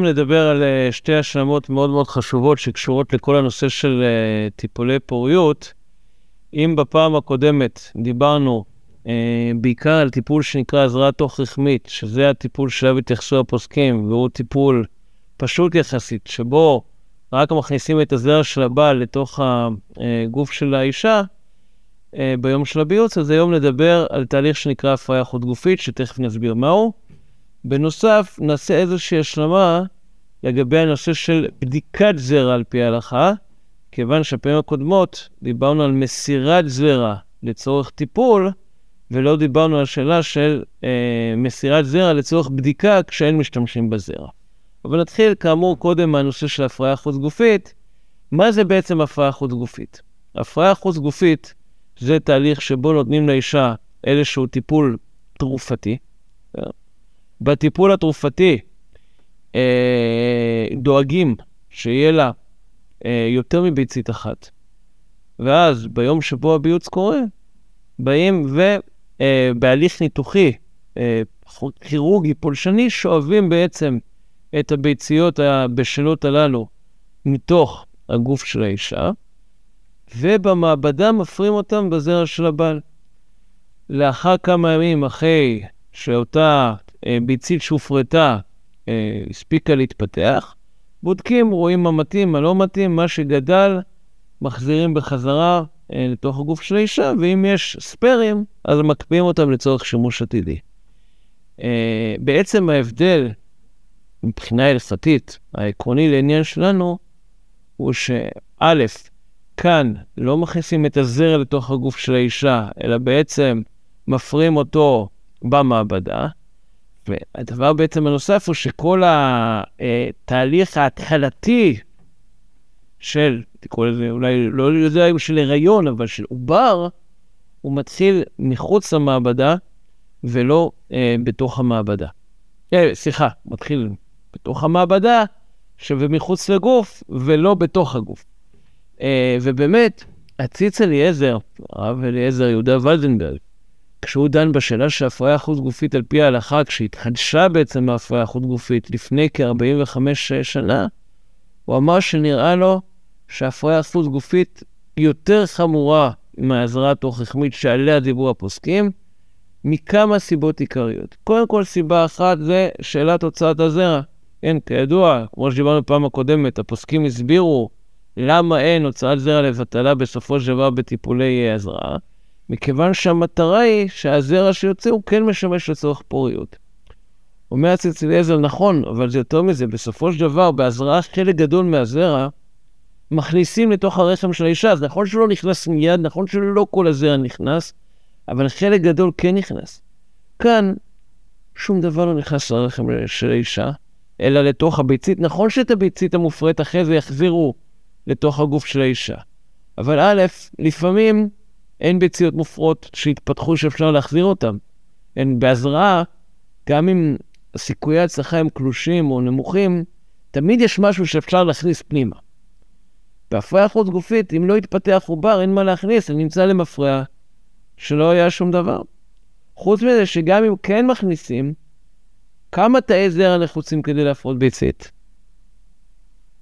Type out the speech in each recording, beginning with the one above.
היום נדבר על uh, שתי השלמות מאוד מאוד חשובות שקשורות לכל הנושא של uh, טיפולי פוריות. אם בפעם הקודמת דיברנו uh, בעיקר על טיפול שנקרא עזרה תוך-רחמית, שזה הטיפול שאליו התייחסו הפוסקים, והוא טיפול פשוט יחסית, שבו רק מכניסים את הזרע של הבעל לתוך הגוף של האישה uh, ביום של הביוץ, אז היום נדבר על תהליך שנקרא הפריה חוץ-גופית, שתכף נסביר מהו. בנוסף, נעשה איזושהי השלמה לגבי הנושא של בדיקת זרע על פי ההלכה, כיוון שהפעמים הקודמות דיברנו על מסירת זרע לצורך טיפול, ולא דיברנו על שאלה של אה, מסירת זרע לצורך בדיקה כשאין משתמשים בזרע. אבל נתחיל כאמור קודם מהנושא של הפריה חוץ-גופית. מה זה בעצם הפריה חוץ-גופית? הפריה חוץ-גופית זה תהליך שבו נותנים לאישה איזשהו טיפול תרופתי, בטיפול התרופתי אה, דואגים שיהיה לה אה, יותר מביצית אחת, ואז ביום שבו הביוץ קורה, באים ובהליך אה, ניתוחי, אה, כירורגי, פולשני, שואבים בעצם את הביציות הבשלות הללו מתוך הגוף של האישה, ובמעבדה מפרים אותם בזרע של הבעל. לאחר כמה ימים אחרי שאותה ביצית שהופרטה אה, הספיקה להתפתח, בודקים, רואים מה מתאים, מה לא מתאים, מה שגדל, מחזירים בחזרה אה, לתוך הגוף של האישה, ואם יש ספיירים, אז מקפיאים אותם לצורך שימוש עתידי. בעצם ההבדל מבחינה הלכתית, העקרוני לעניין שלנו, הוא שא', כאן לא מכניסים את הזרע לתוך הגוף של האישה, אלא בעצם מפרים אותו במעבדה, והדבר בעצם הנוסף הוא שכל התהליך ההתחלתי של, תקראו לזה אולי לא יודע אם של הריון, אבל של עובר, הוא מתחיל מחוץ למעבדה ולא אה, בתוך המעבדה. אה, סליחה, מתחיל בתוך המעבדה ומחוץ לגוף ולא בתוך הגוף. אה, ובאמת, הציץ אליעזר, הרב אליעזר יהודה ולדנברג, כשהוא דן בשאלה של הפריה חוץ-גופית על פי ההלכה, כשהתחדשה בעצם ההפריה חוץ-גופית לפני כ-45 שנה, הוא אמר שנראה לו שהפריה חוץ-גופית יותר חמורה מהעזרה התוך-רחמית שעליה דיברו הפוסקים, מכמה סיבות עיקריות. קודם כל, סיבה אחת זה שאלת הוצאת הזרע. כן, כידוע, כמו שדיברנו בפעם הקודמת, הפוסקים הסבירו למה אין הוצאת זרע לבטלה בסופו של דבר בטיפולי הזרעה. מכיוון שהמטרה היא שהזרע שיוצא הוא כן משמש לצורך פוריות. אומר הציץ אליעזר, נכון, אבל זה יותר מזה, בסופו של דבר, בהזרעה חלק גדול מהזרע מכניסים לתוך הרחם של האישה, אז נכון שלא נכנס מיד, נכון שלא כל הזרע נכנס, אבל חלק גדול כן נכנס. כאן, שום דבר לא נכנס לרחם של האישה, אלא לתוך הביצית. נכון שאת הביצית המופרית אחרי זה יחזירו לתוך הגוף של האישה, אבל א', לפעמים אין ביציות מופרות שהתפתחו שאפשר להחזיר אותן. הן בהזרעה, גם אם סיכויי ההצלחה הם קלושים או נמוכים, תמיד יש משהו שאפשר להכניס פנימה. בהפריה חוץ גופית, אם לא יתפתח עובר, אין מה להכניס, אני נמצא למפרע שלא היה שום דבר. חוץ מזה שגם אם כן מכניסים, כמה תאי זרע נחוצים כדי להפרות ביצית?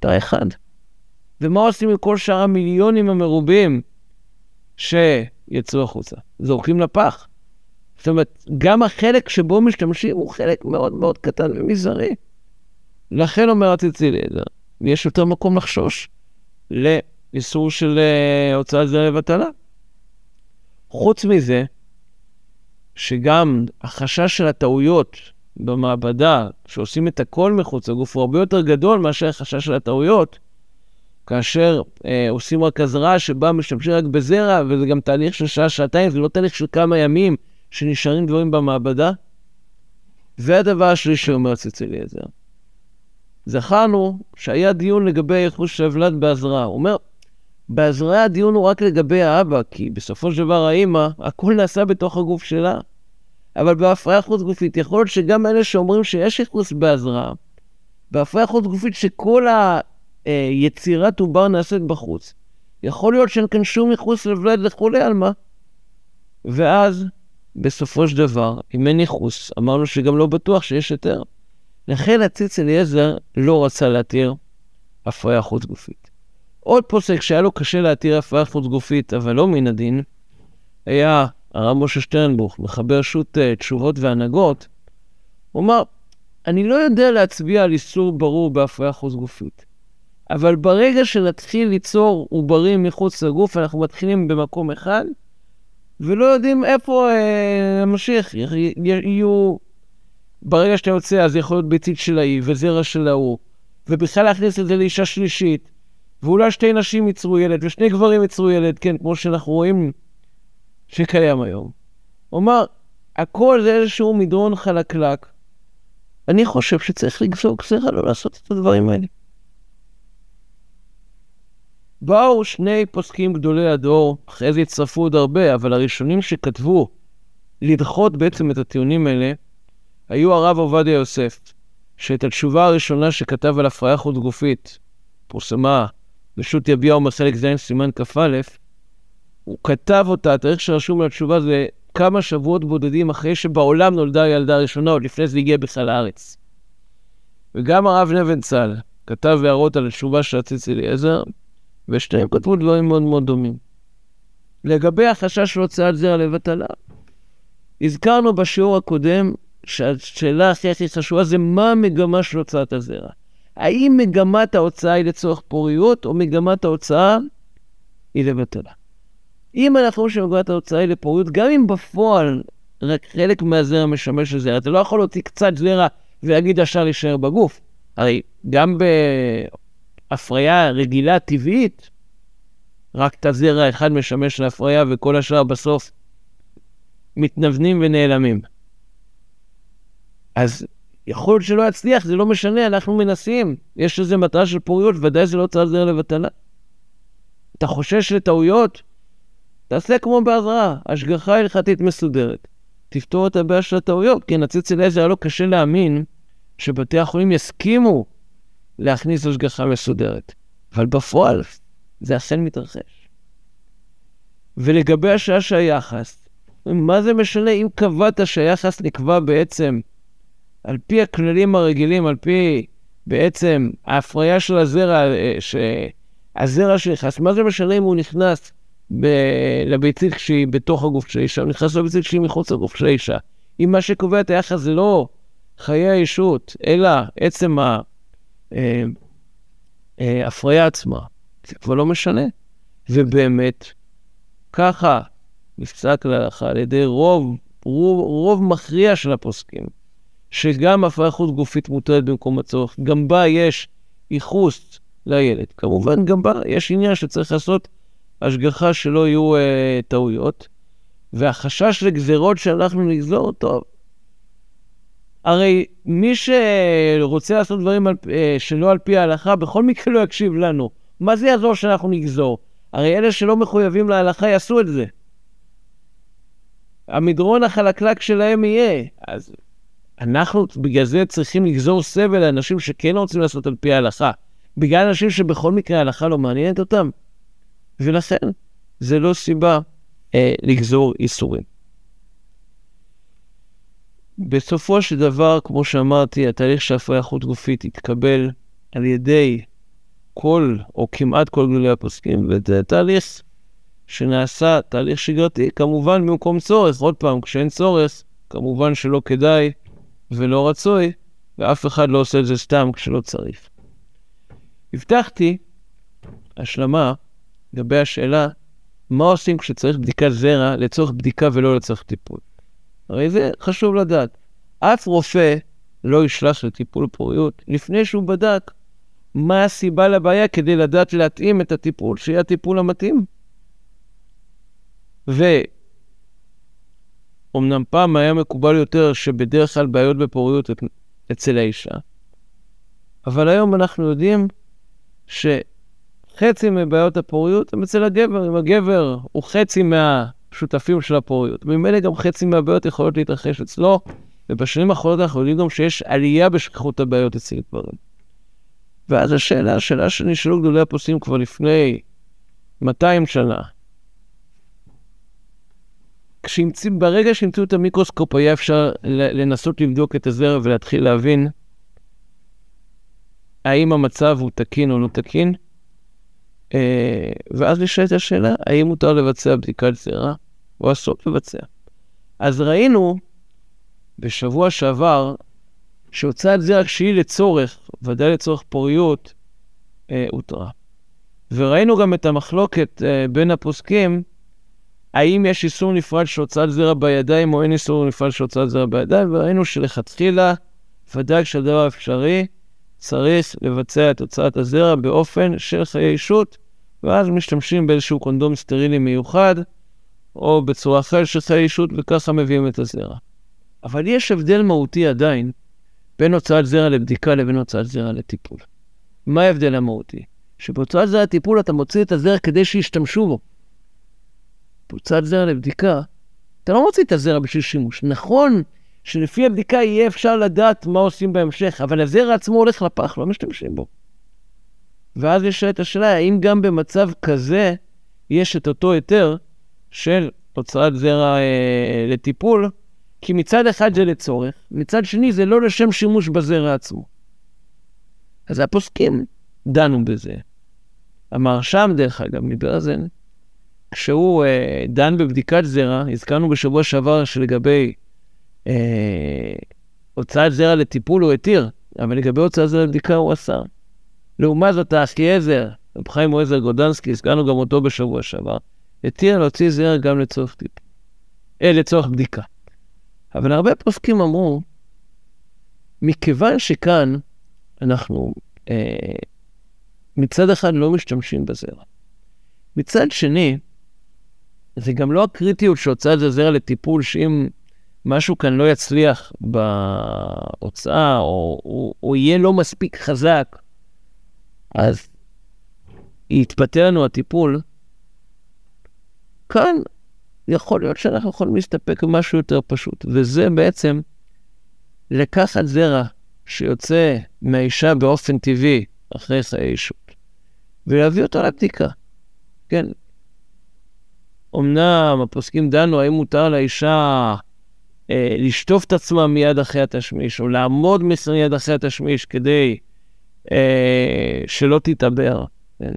תא אחד. ומה עושים עם כל שאר המיליונים המרובים שיצאו החוצה, זורקים לפח. זאת אומרת, גם החלק שבו משתמשים הוא חלק מאוד מאוד קטן ומזערי. לכן אומר הציצי אליעזר, יש יותר מקום לחשוש לאיסור של uh, הוצאת זרע לבטלה. חוץ מזה, שגם החשש של הטעויות במעבדה, שעושים את הכל מחוץ לגוף, הוא הרבה יותר גדול מאשר החשש של הטעויות כאשר אה, עושים רק אזהרה שבה משתמשים רק בזרע, וזה גם תהליך של שעה-שעתיים, זה לא תהליך של כמה ימים שנשארים דברים במעבדה. והדבר השלישי שאומר ציצי אליעזר, זכרנו שהיה דיון לגבי ייחוס של ולד באזהרה. הוא אומר, באזהרה הדיון הוא רק לגבי האבא, כי בסופו של דבר האימא, הכל נעשה בתוך הגוף שלה. אבל בהפריה חוץ גופית, יכול להיות שגם אלה שאומרים שיש ייחוס באזהרה, בהפריה חוץ גופית שכל ה... אה, יצירת עובר נעשית בחוץ. יכול להיות שאין כאן שום ייחוס לוולד לכולי עלמא. ואז, בסופו של דבר, אם אין ייחוס, אמרנו שגם לא בטוח שיש היתר. לכן הציץ אליעזר לא רצה להתיר הפריה חוץ גופית. עוד פוסק שהיה לו קשה להתיר הפריה חוץ גופית, אבל לא מן הדין, היה הרב משה שטרנבוך, מחבר שו"ת אה, תשובות והנהגות, הוא אמר, אני לא יודע להצביע על איסור ברור בהפריה חוץ גופית, אבל ברגע שנתחיל ליצור עוברים מחוץ לגוף, אנחנו מתחילים במקום אחד, ולא יודעים איפה אה, המשיך. יהיו... ברגע שאתה יוצא, אז יכול להיות ביצית של האי וזרע של ההוא, ובכלל להכניס את זה לאישה שלישית, ואולי שתי נשים ייצרו ילד ושני גברים ייצרו ילד, כן, כמו שאנחנו רואים שקיים היום. הוא אמר, הכל זה איזשהו מדרון חלקלק. אני חושב שצריך לגזור גזירה לא לעשות את הדברים האלה. באו שני פוסקים גדולי הדור, אחרי זה הצטרפו עוד הרבה, אבל הראשונים שכתבו לדחות בעצם את הטיעונים האלה, היו הרב עובדיה יוסף, שאת התשובה הראשונה שכתב על הפריה חוץ גופית, פורסמה בשו"ת יביע ומחלק ז' סימן כ"א, הוא כתב אותה, התאריך שרשום על התשובה זה כמה שבועות בודדים אחרי שבעולם נולדה הילדה הראשונה, עוד לפני זה הגיע בכלל לארץ. וגם הרב נבנצל כתב הערות על התשובה של הציץ אליעזר, ושניהם כתבו דברים מאוד מאוד דומים. לגבי החשש של הוצאת זרע לבטלה, הזכרנו בשיעור הקודם שהשאלה הכי הכי חשובה זה מה המגמה של הוצאת הזרע. האם מגמת ההוצאה היא לצורך פוריות, או מגמת ההוצאה היא לבטלה. אם אנחנו רואים שמגמת ההוצאה היא לפוריות, גם אם בפועל רק חלק מהזרע משמש לזרע, אתה לא יכול להוציא קצת זרע ולהגיד ישר להישאר בגוף. הרי גם בהפריה רגילה טבעית, רק את הזרע אחד משמש להפריה וכל השאר בסוף מתנוונים ונעלמים. אז יכול להיות שלא יצליח, זה לא משנה, אנחנו מנסים. יש לזה מטרה של פוריות, ודאי זה לא צריך זרע לבטלה. אתה חושש לטעויות? תעשה כמו באזהרה, השגחה הלכתית מסודרת. תפתור את הבעיה של הטעויות, כי נציץ אליעזר היה לו קשה להאמין שבתי החולים יסכימו להכניס השגחה מסודרת. אבל בפועל, זה אכן מתרחש. ולגבי השעה שהיחס, מה זה משנה אם קבעת שהיחס נקבע בעצם על פי הכללים הרגילים, על פי בעצם ההפריה של הזרע, אה, שהזרע שנכנס, מה זה משנה אם הוא נכנס ב- לביצית כשהיא בתוך הגוף של האישה, הוא נכנס לביצית כשהיא מחוץ לגוף של האישה. אם מה שקובע את היחס זה לא חיי האישות, אלא עצם ההפריה אה, אה, עצמה, זה כבר לא משנה. ובאמת, ככה נפסק להלכה על ידי רוב, רוב, רוב מכריע של הפוסקים. שגם הפריה חוץ גופית מוטרדת במקום הצורך, גם בה יש ייחוס לילד. כמובן, גם בה יש עניין שצריך לעשות השגחה שלא יהיו אה, טעויות, והחשש לגזרות שאנחנו נגזור, טוב. הרי מי שרוצה לעשות דברים על, אה, שלא על פי ההלכה, בכל מקרה לא יקשיב לנו. מה זה יעזור שאנחנו נגזור? הרי אלה שלא מחויבים להלכה יעשו את זה. המדרון החלקלק שלהם יהיה. אז אנחנו בגלל זה צריכים לגזור סבל לאנשים שכן רוצים לעשות על פי ההלכה, בגלל אנשים שבכל מקרה ההלכה לא מעניינת אותם. ולכן, זה לא סיבה אה, לגזור איסורים. בסופו של דבר, כמו שאמרתי, התהליך של הפריה חוץ גופית התקבל על ידי כל, או כמעט כל גדולי הפוסקים, וזה תהליך שנעשה, תהליך שגרתי, כמובן במקום צורך. עוד פעם, כשאין צורך, כמובן שלא כדאי ולא רצוי, ואף אחד לא עושה את זה סתם כשלא צריך. הבטחתי השלמה לגבי השאלה, מה עושים כשצריך בדיקת זרע לצורך בדיקה ולא לצורך טיפול? הרי זה חשוב לדעת. אף רופא לא ישלח לטיפול פוריות לפני שהוא בדק מה הסיבה לבעיה כדי לדעת להתאים את הטיפול, שיהיה הטיפול המתאים. ו... אמנם פעם היה מקובל יותר שבדרך כלל בעיות בפוריות אצל האישה, אבל היום אנחנו יודעים שחצי מבעיות הפוריות הם אצל הגבר. אם הגבר הוא חצי מהשותפים של הפוריות, ממילא גם חצי מהבעיות יכולות להתרחש אצלו, ובשנים האחרונות אנחנו יודעים גם שיש עלייה בשכיחות הבעיות אצל גברים. ואז השאלה, השאלה שנשאלו גדולי הפוסקים כבר לפני 200 שנה, כשהמציא, ברגע שהמצאו את המיקרוסקופ היה אפשר לנסות לבדוק את הזרע ולהתחיל להבין האם המצב הוא תקין או לא תקין, אה, ואז נשאלת השאלה, האם מותר לבצע בדיקת זרע או אסור לבצע. אז ראינו בשבוע שעבר שהוצאת זרע כשהיא לצורך, ודאי לצורך פוריות, אה, הותרה. וראינו גם את המחלוקת אה, בין הפוסקים, האם יש איסור נפרד של הוצאת זרע בידיים או אין איסור נפרד של הוצאת זרע בידיים, וראינו שלכתחילה, ודאי כשהדבר אפשרי, צריך לבצע את הוצאת הזרע באופן של חיי אישות, ואז משתמשים באיזשהו קונדום סטרילי מיוחד, או בצורה אחרת של חיי אישות, וככה מביאים את הזרע. אבל יש הבדל מהותי עדיין בין הוצאת זרע לבדיקה לבין הוצאת זרע לטיפול. מה ההבדל המהותי? שבהוצאת זרע לטיפול אתה מוציא את הזרע כדי שישתמשו בו. בהוצאת זרע לבדיקה, אתה לא מוציא את הזרע בשביל שימוש. נכון שלפי הבדיקה יהיה אפשר לדעת מה עושים בהמשך, אבל הזרע עצמו הולך לפח, לא משתמשים בו. ואז יש את השאלה, האם גם במצב כזה יש את אותו היתר של הוצאת זרע אה, לטיפול, כי מצד אחד זה לצורך, מצד שני זה לא לשם שימוש בזרע עצמו. אז הפוסקים דנו בזה. המרשם, דרך אגב, מברזן, כשהוא אה, דן בבדיקת זרע, הזכרנו בשבוע שעבר שלגבי אה, הוצאת זרע לטיפול הוא התיר, אבל לגבי הוצאת זרע לבדיקה הוא אסר. לעומת זאת, האחייעזר, רב חיים מועזר גודנסקי, הזכרנו גם אותו בשבוע שעבר, התיר להוציא זרע גם לצורך טיפול, אה, לצורך בדיקה. אבל הרבה פוסקים אמרו, מכיוון שכאן אנחנו אה, מצד אחד לא משתמשים בזרע, מצד שני, זה גם לא הקריטיות שהוצאת הזרע לטיפול, שאם משהו כאן לא יצליח בהוצאה, או, או, או יהיה לא מספיק חזק, אז יתפטר לנו הטיפול. כאן יכול להיות שאנחנו יכולים להסתפק במשהו יותר פשוט, וזה בעצם לקחת זרע שיוצא מהאישה באופן טבעי אחרי חיי אישות, ולהביא אותו לבדיקה. כן, אמנם הפוסקים דנו האם מותר לאישה אה, לשטוף את עצמה מיד אחרי התשמיש, או לעמוד מיד אחרי התשמיש כדי אה, שלא תתעבר. כן.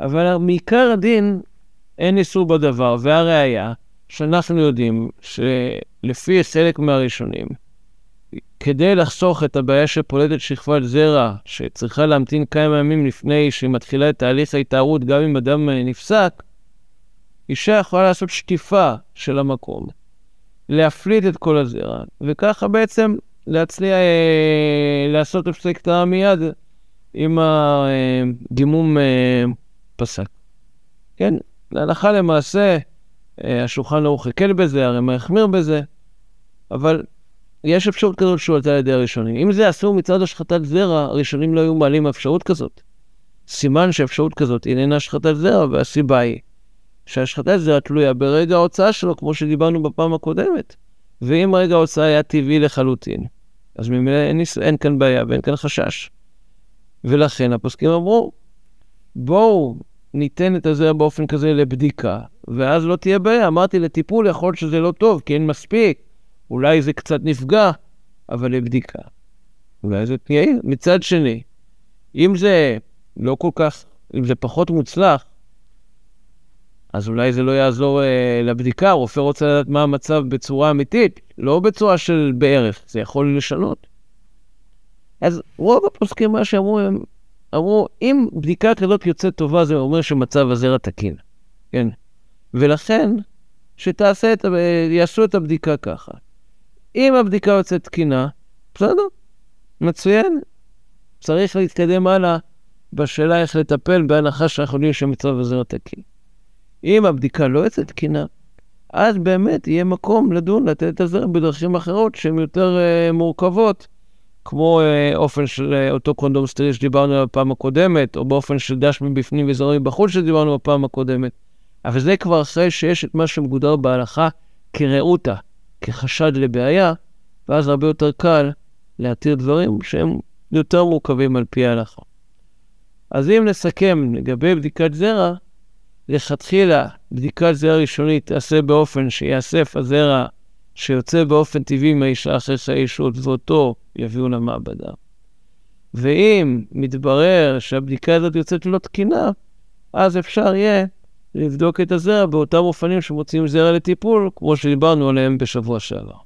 אבל מעיקר הדין אין איסור בדבר, והראיה שאנחנו יודעים שלפי חלק מהראשונים, כדי לחסוך את הבעיה של פולטת שכבת זרע, שצריכה להמתין כמה ימים לפני שהיא מתחילה את תהליך ההתארות, גם אם אדם נפסק, אישה יכולה לעשות שטיפה של המקום, להפליט את כל הזרע, וככה בעצם להצליח אה, לעשות הפסק טעה מיד אם הדימום אה, פסק. כן, להלכה למעשה, אה, השולחן ערוך הקל בזה, הרי מה החמיר בזה, אבל יש אפשרות כזאת שהועלתה על ידי הראשונים. אם זה אסור מצד השחטת זרע, הראשונים לא היו מעלים אפשרות כזאת. סימן שאפשרות כזאת איננה השחטת זרע, והסיבה היא שהשחטת זרע תלויה ברגע ההוצאה שלו, כמו שדיברנו בפעם הקודמת. ואם רגע ההוצאה היה טבעי לחלוטין, אז ממילא אין, אין כאן בעיה ואין כאן חשש. ולכן הפוסקים אמרו, בואו ניתן את הזרע באופן כזה לבדיקה, ואז לא תהיה בעיה. אמרתי, לטיפול יכול להיות שזה לא טוב, כי אין מספיק, אולי זה קצת נפגע, אבל לבדיקה. אולי זה תהיה מצד שני, אם זה לא כל כך, אם זה פחות מוצלח, אז אולי זה לא יעזור אה, לבדיקה, הרופא רוצה לדעת מה המצב בצורה אמיתית, לא בצורה של בערך, זה יכול לשנות. אז רוב הפוסקים, מה שאמרו, הם אמרו, אם בדיקה כזאת יוצאת טובה, זה אומר שמצב הזרע תקין, כן? ולכן, שתעשה את, יעשו את הבדיקה ככה. אם הבדיקה יוצאת תקינה, בסדר, מצוין. צריך להתקדם הלאה בשאלה איך לטפל, בהנחה שאנחנו יודעים שמצב הזרע תקין. אם הבדיקה לא יוצאת תקינה, אז באמת יהיה מקום לדון, לתת את הזרע בדרכים אחרות שהן יותר uh, מורכבות, כמו uh, אופן של uh, אותו קונדום סטרילי שדיברנו על הפעם הקודמת, או באופן של דש מבפנים וזרעים בחוץ שדיברנו בפעם הקודמת. אבל זה כבר אחרי שיש את מה שמגודר בהלכה כרעותה, כחשד לבעיה, ואז הרבה יותר קל להתיר דברים שהם יותר מורכבים על פי ההלכה. אז אם נסכם לגבי בדיקת זרע, לכתחילה בדיקת זרע ראשונית תעשה באופן שיאסף הזרע שיוצא באופן טבעי מהאישה אחרי חיי אישות, ואותו יביאו למעבדה. ואם מתברר שהבדיקה הזאת יוצאת לא תקינה, אז אפשר יהיה לבדוק את הזרע באותם אופנים שמוצאים זרע לטיפול, כמו שדיברנו עליהם בשבוע שעבר.